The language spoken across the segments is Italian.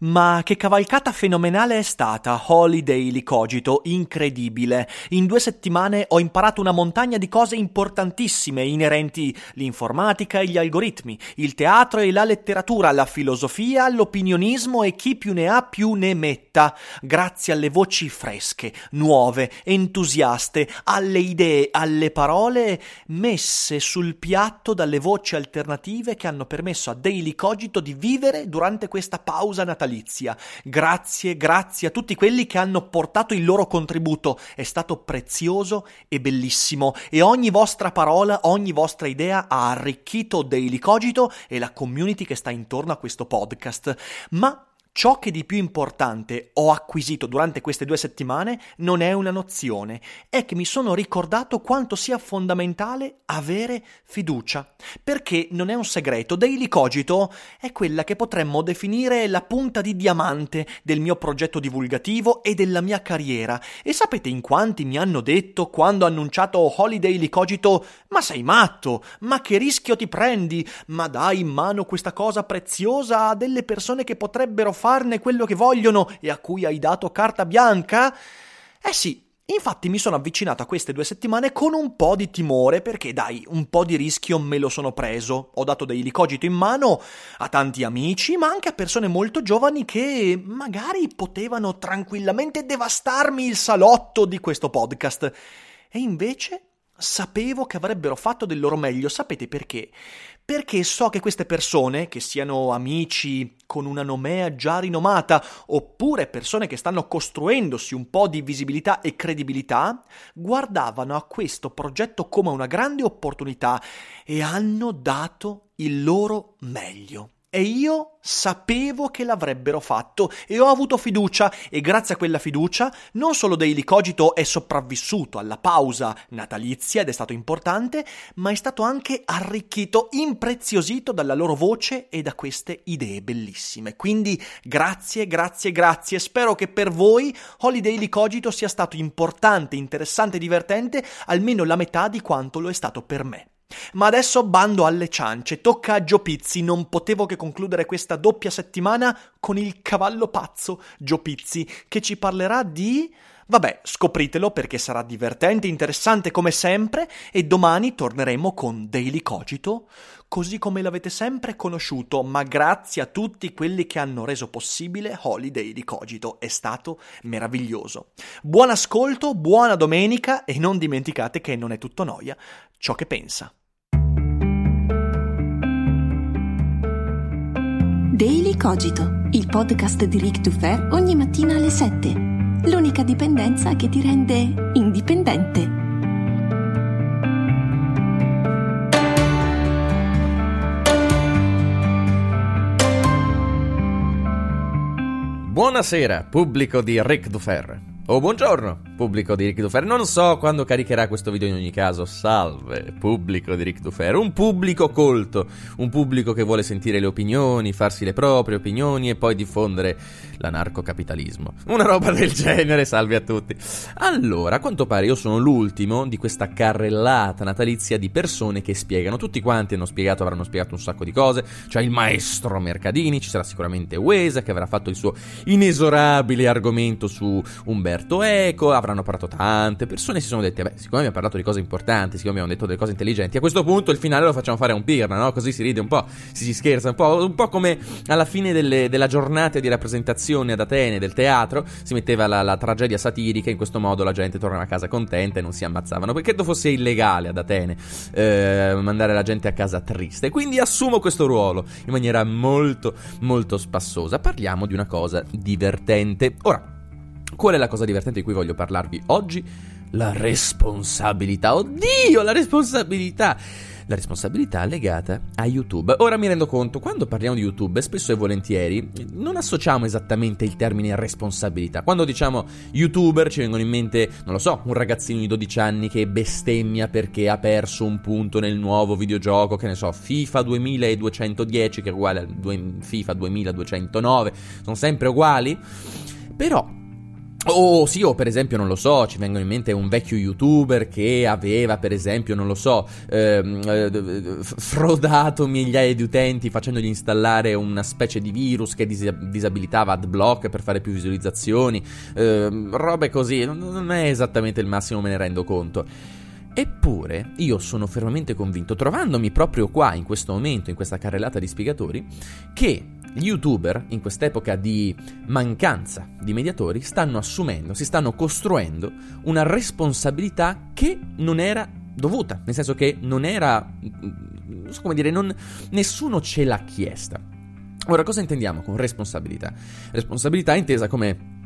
Ma che cavalcata fenomenale è stata Holiday Licogito, incredibile. In due settimane ho imparato una montagna di cose importantissime inerenti l'informatica e gli algoritmi, il teatro e la letteratura, la filosofia, l'opinionismo e chi più ne ha più ne metta. Grazie alle voci fresche, nuove, entusiaste, alle idee, alle parole messe sul piatto dalle voci alternative che hanno permesso a Daily Cogito di vivere durante questa pausa natalizia natalizia. Grazie, grazie a tutti quelli che hanno portato il loro contributo. È stato prezioso e bellissimo e ogni vostra parola, ogni vostra idea ha arricchito Daily Cogito e la community che sta intorno a questo podcast. Ma Ciò che di più importante ho acquisito durante queste due settimane non è una nozione, è che mi sono ricordato quanto sia fondamentale avere fiducia. Perché non è un segreto, Daily Cogito è quella che potremmo definire la punta di diamante del mio progetto divulgativo e della mia carriera. E sapete in quanti mi hanno detto quando ho annunciato Holiday Cogito: Ma sei matto? Ma che rischio ti prendi? Ma dai in mano questa cosa preziosa a delle persone che potrebbero fare farne quello che vogliono e a cui hai dato carta bianca? Eh sì, Infatti mi sono avvicinato a queste due settimane con un po' di timore perché dai, un po' di rischio me lo sono preso. Ho dato dei licogito in mano a tanti amici, ma anche a persone molto giovani che magari potevano tranquillamente devastarmi il salotto di questo podcast. E invece sapevo che avrebbero fatto del loro meglio. Sapete perché? Perché so che queste persone, che siano amici con una nomea già rinomata, oppure persone che stanno costruendosi un po' di visibilità e credibilità, guardavano a questo progetto come una grande opportunità e hanno dato il loro meglio. E io sapevo che l'avrebbero fatto e ho avuto fiducia e grazie a quella fiducia non solo Daily Cogito è sopravvissuto alla pausa natalizia ed è stato importante, ma è stato anche arricchito, impreziosito dalla loro voce e da queste idee bellissime. Quindi grazie, grazie, grazie. Spero che per voi Holiday Cogito sia stato importante, interessante e divertente almeno la metà di quanto lo è stato per me. Ma adesso bando alle ciance, tocca a Gio Pizzi, non potevo che concludere questa doppia settimana con il cavallo pazzo Gio Pizzi, che ci parlerà di... Vabbè, scopritelo perché sarà divertente, interessante come sempre e domani torneremo con Daily Cogito, così come l'avete sempre conosciuto, ma grazie a tutti quelli che hanno reso possibile Holiday di Cogito, è stato meraviglioso. Buon ascolto, buona domenica e non dimenticate che non è tutto noia ciò che pensa. Daily Cogito, il podcast di Rick Dufer ogni mattina alle 7. L'unica dipendenza che ti rende indipendente. Buonasera, pubblico di Rick Dufer. Oh, buongiorno, pubblico di Rick Dufer. Non so quando caricherà questo video in ogni caso. Salve, pubblico di Rick Dufer. Un pubblico colto, un pubblico che vuole sentire le opinioni, farsi le proprie opinioni e poi diffondere l'anarcocapitalismo. Una roba del genere, salve a tutti. Allora, a quanto pare io sono l'ultimo di questa carrellata natalizia di persone che spiegano. Tutti quanti hanno spiegato, avranno spiegato un sacco di cose. Cioè il maestro Mercadini, ci sarà sicuramente Wesa che avrà fatto il suo inesorabile argomento su Umberto Eco, avranno parlato tante persone, si sono dette, beh, siccome abbiamo parlato di cose importanti, siccome abbiamo detto delle cose intelligenti, a questo punto il finale lo facciamo fare a un pirna, no? Così si ride un po', si, si scherza un po', un po' come alla fine delle, della giornata di rappresentazione ad Atene del teatro, si metteva la, la tragedia satirica, in questo modo la gente tornava a casa contenta e non si ammazzavano, perché fosse illegale ad Atene eh, mandare la gente a casa triste, quindi assumo questo ruolo in maniera molto, molto spassosa. Parliamo di una cosa divertente. Ora, Qual è la cosa divertente di cui voglio parlarvi oggi? La responsabilità. Oddio, la responsabilità. la responsabilità legata a YouTube. Ora mi rendo conto, quando parliamo di YouTube, spesso e volentieri non associamo esattamente il termine responsabilità. Quando diciamo youtuber ci vengono in mente, non lo so, un ragazzino di 12 anni che bestemmia perché ha perso un punto nel nuovo videogioco, che ne so, FIFA 2210, che è uguale a FIFA 2209, sono sempre uguali. Però o sì, o per esempio, non lo so, ci vengono in mente un vecchio youtuber che aveva, per esempio, non lo so, ehm, eh, frodato migliaia di utenti facendogli installare una specie di virus che dis- disabilitava AdBlock per fare più visualizzazioni, ehm, robe così, non è esattamente il massimo, me ne rendo conto. Eppure io sono fermamente convinto, trovandomi proprio qua in questo momento, in questa carrellata di spiegatori, che gli youtuber, in quest'epoca di mancanza di mediatori, stanno assumendo, si stanno costruendo una responsabilità che non era dovuta, nel senso che non era, non so come dire, non, nessuno ce l'ha chiesta. Ora, cosa intendiamo con responsabilità? Responsabilità intesa come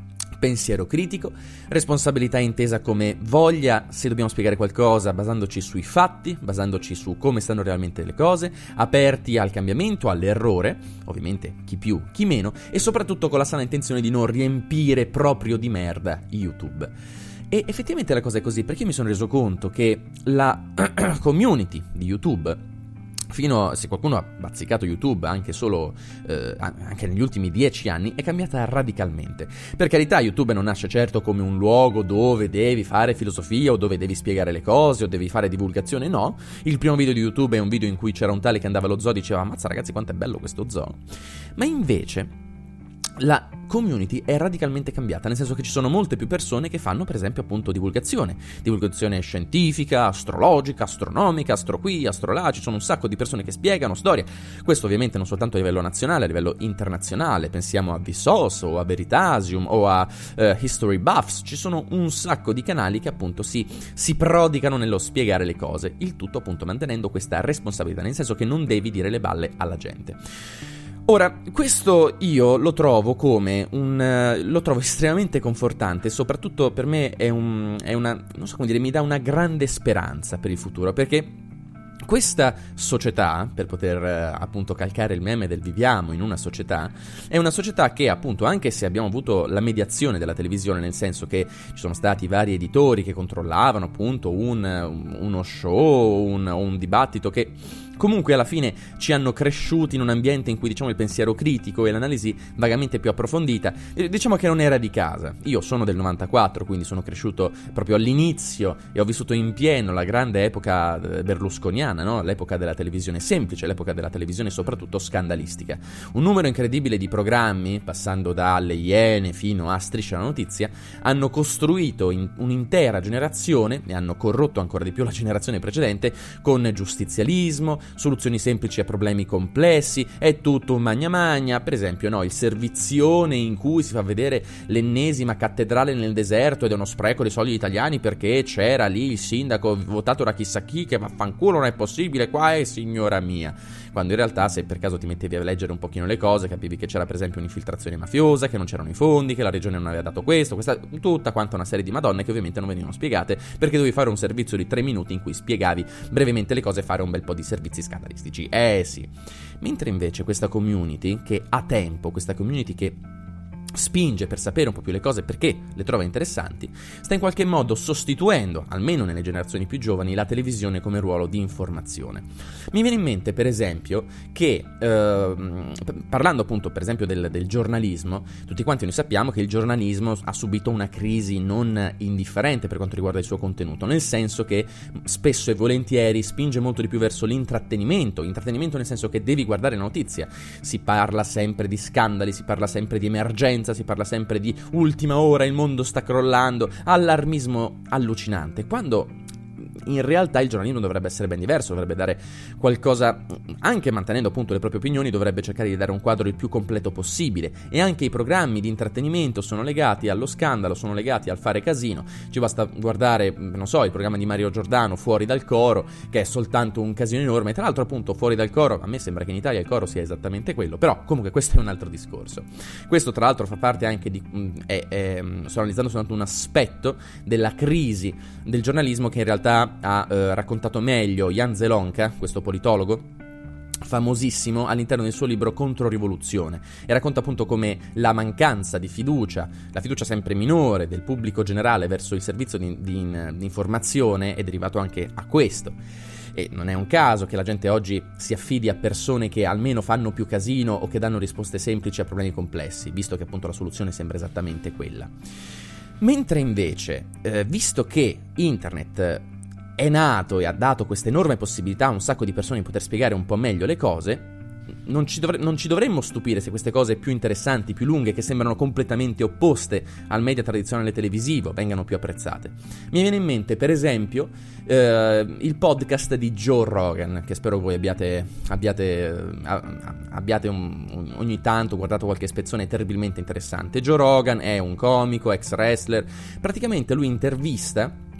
pensiero critico, responsabilità intesa come voglia, se dobbiamo spiegare qualcosa, basandoci sui fatti, basandoci su come stanno realmente le cose, aperti al cambiamento, all'errore, ovviamente chi più, chi meno, e soprattutto con la sana intenzione di non riempire proprio di merda YouTube. E effettivamente la cosa è così, perché io mi sono reso conto che la community di YouTube fino a se qualcuno ha bazzicato YouTube anche solo eh, anche negli ultimi dieci anni è cambiata radicalmente. Per carità, YouTube non nasce certo come un luogo dove devi fare filosofia o dove devi spiegare le cose o devi fare divulgazione, no. Il primo video di YouTube è un video in cui c'era un tale che andava allo zoo e diceva "Ammazza ragazzi, quanto è bello questo zoo". Ma invece la community è radicalmente cambiata, nel senso che ci sono molte più persone che fanno per esempio appunto divulgazione, divulgazione scientifica, astrologica, astronomica, astro qui, astro là, ci sono un sacco di persone che spiegano storie, questo ovviamente non soltanto a livello nazionale, a livello internazionale, pensiamo a Vsauce o a Veritasium o a uh, History Buffs, ci sono un sacco di canali che appunto si, si prodigano nello spiegare le cose, il tutto appunto mantenendo questa responsabilità, nel senso che non devi dire le balle alla gente. Ora, questo io lo trovo come un... Uh, lo trovo estremamente confortante, soprattutto per me è, un, è una... non so come dire, mi dà una grande speranza per il futuro, perché questa società, per poter eh, appunto calcare il meme del viviamo in una società, è una società che appunto, anche se abbiamo avuto la mediazione della televisione, nel senso che ci sono stati vari editori che controllavano appunto un, uno show, un, un dibattito che comunque alla fine ci hanno cresciuti in un ambiente in cui diciamo il pensiero critico e l'analisi vagamente più approfondita, diciamo che non era di casa. Io sono del 94, quindi sono cresciuto proprio all'inizio e ho vissuto in pieno la grande epoca eh, berlusconiana, no? l'epoca della televisione semplice, l'epoca della televisione soprattutto scandalistica. Un numero incredibile di programmi, passando dalle Iene fino a Striscia la Notizia, hanno costruito in un'intera generazione e hanno corrotto ancora di più la generazione precedente con giustizialismo, soluzioni semplici a problemi complessi, è tutto un magna magna, per esempio no, il servizione in cui si fa vedere l'ennesima cattedrale nel deserto ed è uno spreco dei soldi italiani perché c'era lì il sindaco votato da chissà chi che vaffanculo non è possibile qua è signora mia quando in realtà se per caso ti mettevi a leggere un pochino le cose capivi che c'era per esempio un'infiltrazione mafiosa, che non c'erano i fondi, che la regione non aveva dato questo, questa, tutta quanta una serie di madonne che ovviamente non venivano spiegate perché dovevi fare un servizio di tre minuti in cui spiegavi brevemente le cose e fare un bel po' di servizi scandalistici. Eh sì. Mentre invece questa community che ha tempo, questa community che spinge per sapere un po' più le cose perché le trova interessanti, sta in qualche modo sostituendo, almeno nelle generazioni più giovani, la televisione come ruolo di informazione. Mi viene in mente, per esempio, che eh, parlando appunto, per esempio, del, del, giornalismo, tutti quanti noi sappiamo che il giornalismo ha subito una crisi non indifferente per quanto riguarda il suo contenuto, nel senso che spesso e volentieri spinge molto di più verso l'intrattenimento, intrattenimento nel senso che devi guardare la notizia, si parla sempre di scandali, si parla sempre di emergenze, violenza, si parla sempre di ultima ora, il mondo sta crollando, allarmismo allucinante, quando in realtà il giornalismo dovrebbe essere ben diverso, dovrebbe dare qualcosa, anche mantenendo appunto le proprie opinioni, dovrebbe cercare di dare un quadro il più completo possibile. E anche i programmi di intrattenimento sono legati allo scandalo, sono legati al fare casino, ci basta guardare, non so, il programma di Mario Giordano fuori dal coro, che è soltanto un casino enorme, tra l'altro appunto fuori dal coro, a me sembra che in Italia il coro sia esattamente quello, però comunque questo è un altro discorso. Questo tra l'altro fa parte anche di, è, è, sto analizzando soltanto un aspetto della crisi del giornalismo che in realtà ha eh, raccontato meglio Jan Zelonka, questo politologo, famosissimo all'interno del suo libro Controrivoluzione e racconta appunto come la mancanza di fiducia, la fiducia sempre minore del pubblico generale verso il servizio di, di, di informazione è derivato anche a questo. E non è un caso che la gente oggi si affidi a persone che almeno fanno più casino o che danno risposte semplici a problemi complessi, visto che appunto la soluzione sembra esattamente quella. Mentre invece, eh, visto che internet è nato e ha dato questa enorme possibilità a un sacco di persone di poter spiegare un po' meglio le cose, non ci, dovre- non ci, dovremmo stupire se queste cose più interessanti, più lunghe, che sembrano completamente opposte al media tradizionale televisivo, vengano più apprezzate. Mi viene in mente, per esempio, eh, il podcast di Joe Rogan, che spero voi abbiate, abbiate, abbiate un, un, ogni tanto guardato qualche spezzone terribilmente interessante. Joe Rogan è un comico, ex wrestler, praticamente lui intervista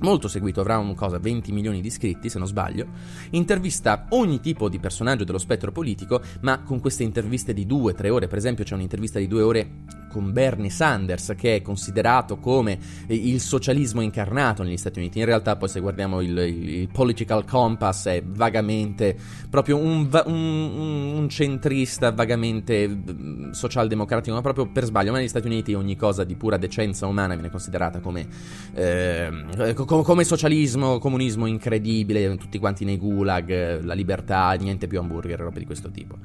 molto seguito, avrà un cosa, 20 milioni di iscritti se non sbaglio, intervista ogni tipo di personaggio dello spettro politico, ma con queste interviste di 2-3 ore, per esempio c'è un'intervista di 2 ore con Bernie Sanders che è considerato come il socialismo incarnato negli Stati Uniti, in realtà poi se guardiamo il, il political compass è vagamente proprio un, un, un centrista vagamente mm, socialdemocratico, ma proprio per sbaglio, ma negli Stati Uniti ogni cosa di pura decenza umana viene considerata come... Eh, come, come socialismo, comunismo incredibile, tutti quanti nei gulag, la libertà, niente più hamburger, robe di questo tipo.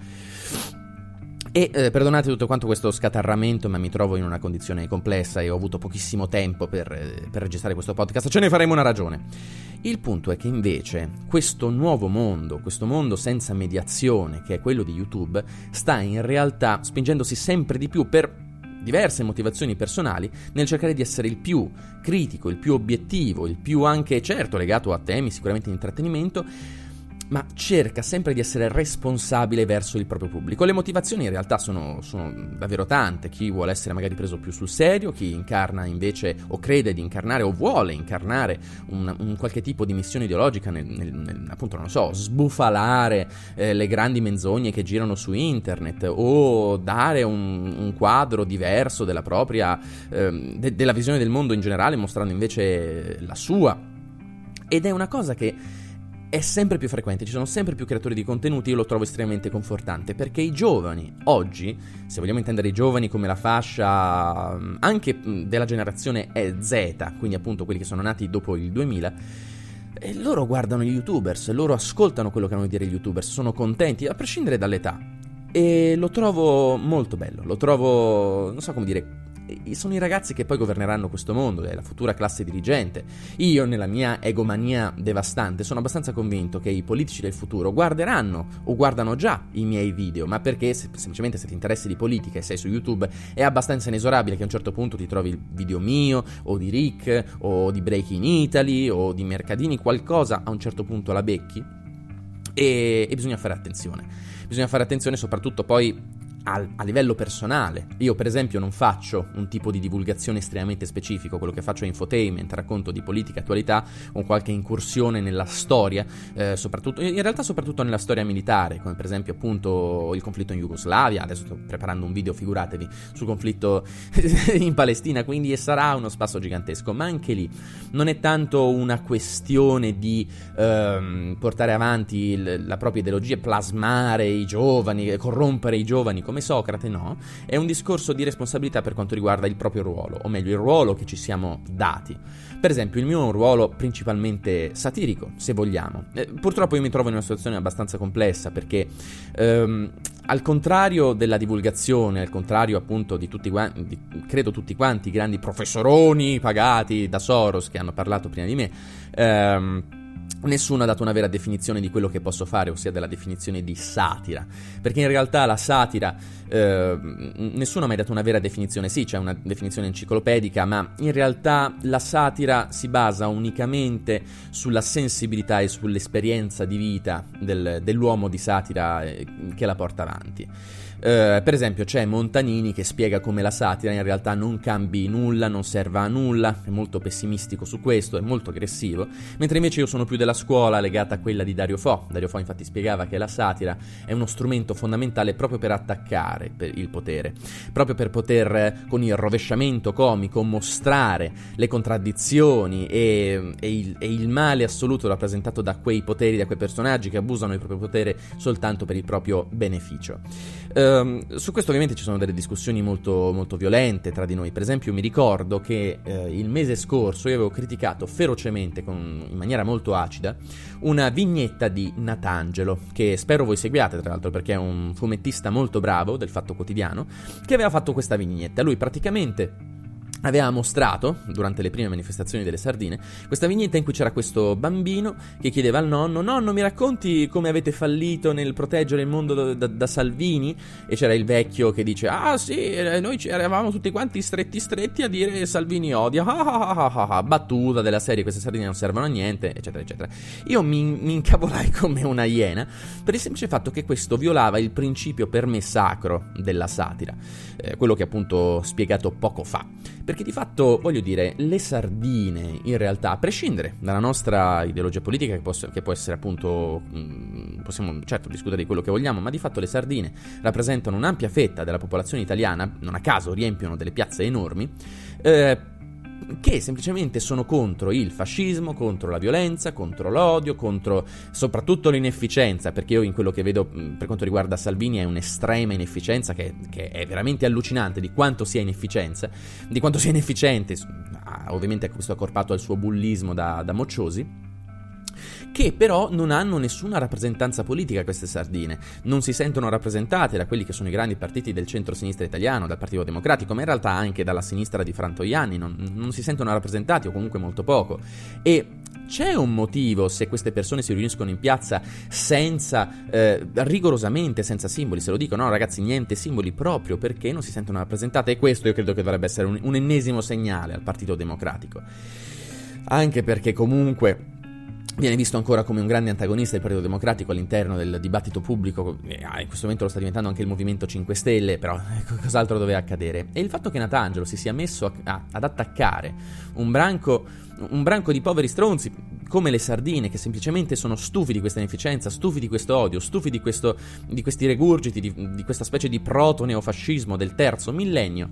E eh, perdonate tutto quanto questo scatarramento, ma mi trovo in una condizione complessa e ho avuto pochissimo tempo per, eh, per, registrare questo podcast. Ce ne faremo una ragione. Il punto è che invece questo nuovo mondo, questo mondo senza mediazione, che è quello di YouTube, sta in realtà spingendosi sempre di più per diverse motivazioni personali nel cercare di essere il più critico, il più obiettivo, il più anche certo legato a temi sicuramente di intrattenimento ma cerca sempre di essere responsabile verso il proprio pubblico. Le motivazioni in realtà sono, sono, davvero tante, chi vuole essere magari preso più sul serio, chi incarna invece o crede di incarnare o vuole incarnare un, un qualche tipo di missione ideologica nel, nel, nel appunto, non so, sbufalare eh, le grandi menzogne che girano su internet o dare un, un quadro diverso della propria, eh, de, della visione del mondo in generale mostrando invece la sua. Ed è una cosa che è sempre più frequente, ci sono sempre più creatori di contenuti, io lo trovo estremamente confortante, perché i giovani, oggi, se vogliamo intendere i giovani come la fascia mm, anche mm, della generazione Z, quindi appunto quelli che sono nati dopo il 2000, e loro guardano gli youtubers, loro ascoltano quello che hanno a dire gli youtubers, sono contenti, a prescindere dall'età. E lo trovo molto bello, lo trovo, non so come dire, sono i ragazzi che poi governeranno questo mondo, è la futura classe dirigente. Io, nella mia egomania devastante, sono abbastanza convinto che i politici del futuro guarderanno o guardano già i miei video, ma perché se, semplicemente se ti interessi di politica e sei su YouTube è abbastanza inesorabile che a un certo punto ti trovi il video mio, o di Rick, o di Breaking Italy, o di Mercadini, qualcosa a un certo punto la becchi. E, e bisogna fare attenzione. Bisogna fare attenzione soprattutto poi a, livello personale. Io, per esempio, non faccio un tipo di divulgazione estremamente specifico, quello che faccio è infotainment, racconto di politica attualità, con qualche incursione nella storia, eh, soprattutto, in realtà soprattutto nella storia militare, come per esempio appunto il conflitto in Jugoslavia, adesso sto preparando un video, figuratevi, sul conflitto in Palestina, quindi sarà uno spasso gigantesco, ma anche lì non è tanto una questione di ehm, portare avanti il, la propria ideologia, plasmare i giovani, corrompere i giovani, come Socrate, no, è un discorso di responsabilità per quanto riguarda il proprio ruolo, o meglio il ruolo che ci siamo dati. Per esempio, il mio è un ruolo principalmente satirico, se vogliamo. Eh, purtroppo io mi trovo in una situazione abbastanza complessa perché ehm, al contrario della divulgazione, al contrario appunto di tutti quanti, credo tutti quanti i grandi professoroni pagati da Soros che hanno parlato prima di me, ehm, Nessuno ha dato una vera definizione di quello che posso fare, ossia della definizione di satira. Perché in realtà la satira, eh, nessuno ha mai dato una vera definizione. Sì, c'è una definizione enciclopedica, ma in realtà la satira si basa unicamente sulla sensibilità e sull'esperienza di vita del, dell'uomo di satira eh, che la porta avanti. Eh, per esempio c'è Montanini che spiega come la satira in realtà non cambi nulla, non serva a nulla, è molto pessimistico su questo, è molto aggressivo, mentre invece io sono più della scuola legata a quella di Dario Fo. Dario Fo infatti spiegava che la satira è uno strumento fondamentale proprio per attaccare il potere, proprio per poter con il rovesciamento comico mostrare le contraddizioni e, e, il, e il male assoluto rappresentato da quei poteri, da quei personaggi che abusano del proprio potere soltanto per il proprio beneficio. Um, su questo ovviamente ci sono delle discussioni molto, molto violente tra di noi. Per esempio mi ricordo che eh, il mese scorso io avevo criticato ferocemente, con, in maniera molto acida, una vignetta di Natangelo, che spero voi seguiate tra l'altro perché è un fumettista molto bravo del Fatto Quotidiano, che aveva fatto questa vignetta. Lui praticamente aveva mostrato, durante le prime manifestazioni delle sardine, questa vignetta in cui c'era questo bambino che chiedeva al nonno: Nonno, mi racconti come avete fallito nel proteggere il mondo da, da, da Salvini? E c'era il vecchio che dice: Ah, sì, eh, noi eravamo tutti quanti stretti stretti a dire Salvini odia. Ah, ah, ah, ah, battuta della serie: queste sardine non servono a niente, eccetera, eccetera. Io mi, mi incavolai come una iena per il semplice fatto che questo violava il principio per me sacro della satira, eh, quello che appunto ho spiegato poco fa. Perché di fatto, voglio dire, le sardine in realtà, a prescindere dalla nostra ideologia politica, che, posso, che può essere appunto, mm, possiamo certo discutere di quello che vogliamo, ma di fatto le sardine rappresentano un'ampia fetta della popolazione italiana, non a caso riempiono delle piazze enormi, eh, che semplicemente sono contro il fascismo, contro la violenza, contro l'odio, contro soprattutto l'inefficienza, perché io in quello che vedo per quanto riguarda Salvini è un'estrema inefficienza che, che è veramente allucinante di quanto sia inefficienza, di quanto sia inefficiente, ovviamente questo accorpato al suo bullismo da, da mocciosi che però non hanno nessuna rappresentanza politica queste sardine, non si sentono rappresentate da quelli che sono i grandi partiti del centro-sinistra italiano, dal Partito Democratico, ma in realtà anche dalla sinistra di Frantoianni, non, non si sentono rappresentati o comunque molto poco. E c'è un motivo se queste persone si riuniscono in piazza senza, eh, rigorosamente senza simboli, se lo dico, no ragazzi, niente simboli proprio perché non si sentono rappresentate e questo io credo che dovrebbe essere un, un ennesimo segnale al Partito Democratico. Anche perché comunque viene visto ancora come un grande antagonista del Partito Democratico all'interno del dibattito pubblico, ah, in questo momento lo sta diventando anche il Movimento 5 Stelle, però ecco, cos'altro doveva accadere? E il fatto che Natangelo si sia messo a, a, ad attaccare un branco, un branco di poveri stronzi come le sardine, che semplicemente sono stufi di questa inefficienza, stufi di questo odio, stufi di, questo, di questi regurgiti, di, di questa specie di proto-neofascismo del terzo millennio,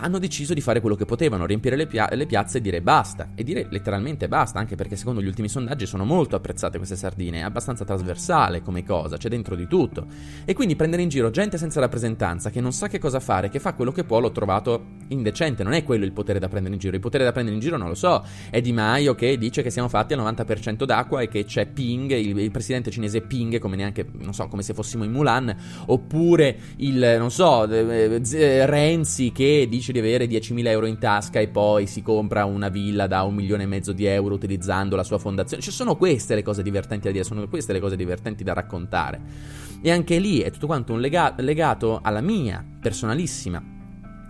hanno deciso di fare quello che potevano, riempire le, pia- le, piazze e dire basta. E dire letteralmente basta, anche perché secondo gli ultimi sondaggi sono molto apprezzate queste sardine, è abbastanza trasversale come cosa, c'è dentro di tutto. E quindi prendere in giro gente senza rappresentanza, che non sa che cosa fare, che fa quello che può, l'ho trovato indecente. Non è quello il potere da prendere in giro, il potere da prendere in giro non lo so. È Di Maio che dice che siamo fatti al 90% d'acqua e che c'è Ping, il, il presidente cinese Ping, come neanche, non so, come se fossimo in Mulan, oppure il, non so, eh, eh, Renzi che dice dice di avere 10.000 euro in tasca e poi si compra una villa da un milione e mezzo di euro utilizzando la sua fondazione. Ci sono queste le cose divertenti da dire, sono queste le cose divertenti da raccontare. E anche lì è tutto quanto un lega- legato alla mia personalissima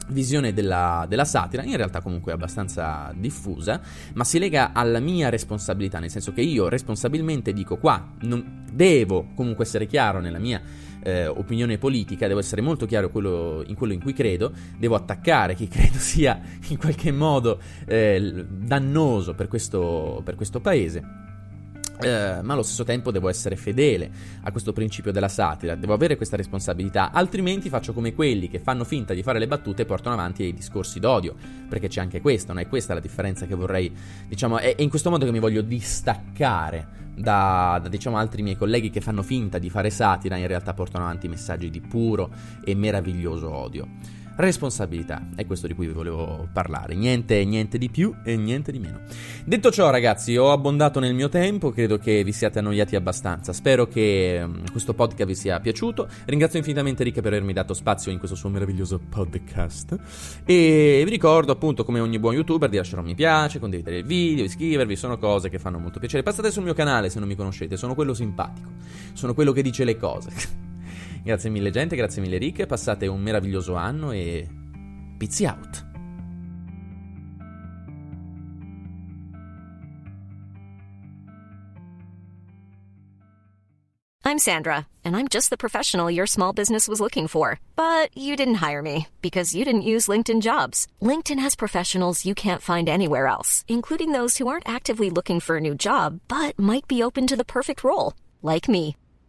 visione della, della, satira, in realtà comunque abbastanza diffusa, ma si lega alla mia responsabilità, nel senso che io responsabilmente dico qua, non, devo comunque essere chiaro nella mia eh, opinione politica, devo essere molto chiaro quello, in quello in cui credo, devo attaccare chi credo sia in qualche modo eh, dannoso per questo, per questo paese. Uh, ma allo stesso tempo devo essere fedele a questo principio della satira, devo avere questa responsabilità, altrimenti faccio come quelli che fanno finta di fare le battute e portano avanti i discorsi d'odio, perché c'è anche questo, non è questa la differenza che vorrei, diciamo, è, in questo modo che mi voglio distaccare da, da diciamo, altri miei colleghi che fanno finta di fare satira, in realtà portano avanti messaggi di puro e meraviglioso odio. Responsabilità, è questo di cui vi volevo parlare, niente, niente di più e niente di meno. Detto ciò ragazzi, ho abbondato nel mio tempo, credo che vi siate annoiati abbastanza, spero che mm, questo podcast vi sia piaciuto, ringrazio infinitamente Rick per avermi dato spazio in questo suo meraviglioso podcast. E vi ricordo appunto come ogni buon youtuber di lasciare un mi piace, condividere il video, iscrivervi, sono cose che fanno molto piacere, passate sul mio canale se non mi conoscete, sono quello simpatico, sono quello che dice le cose. Grazie mille gente, grazie mille Rick, passate un meraviglioso anno e... Pizzi out! I'm Sandra, and I'm just the professional your small business was looking for. But you didn't hire me because you didn't use LinkedIn jobs. LinkedIn has professionals you can't find anywhere else, including those who aren't actively looking for a new job but might be open to the perfect role, like me.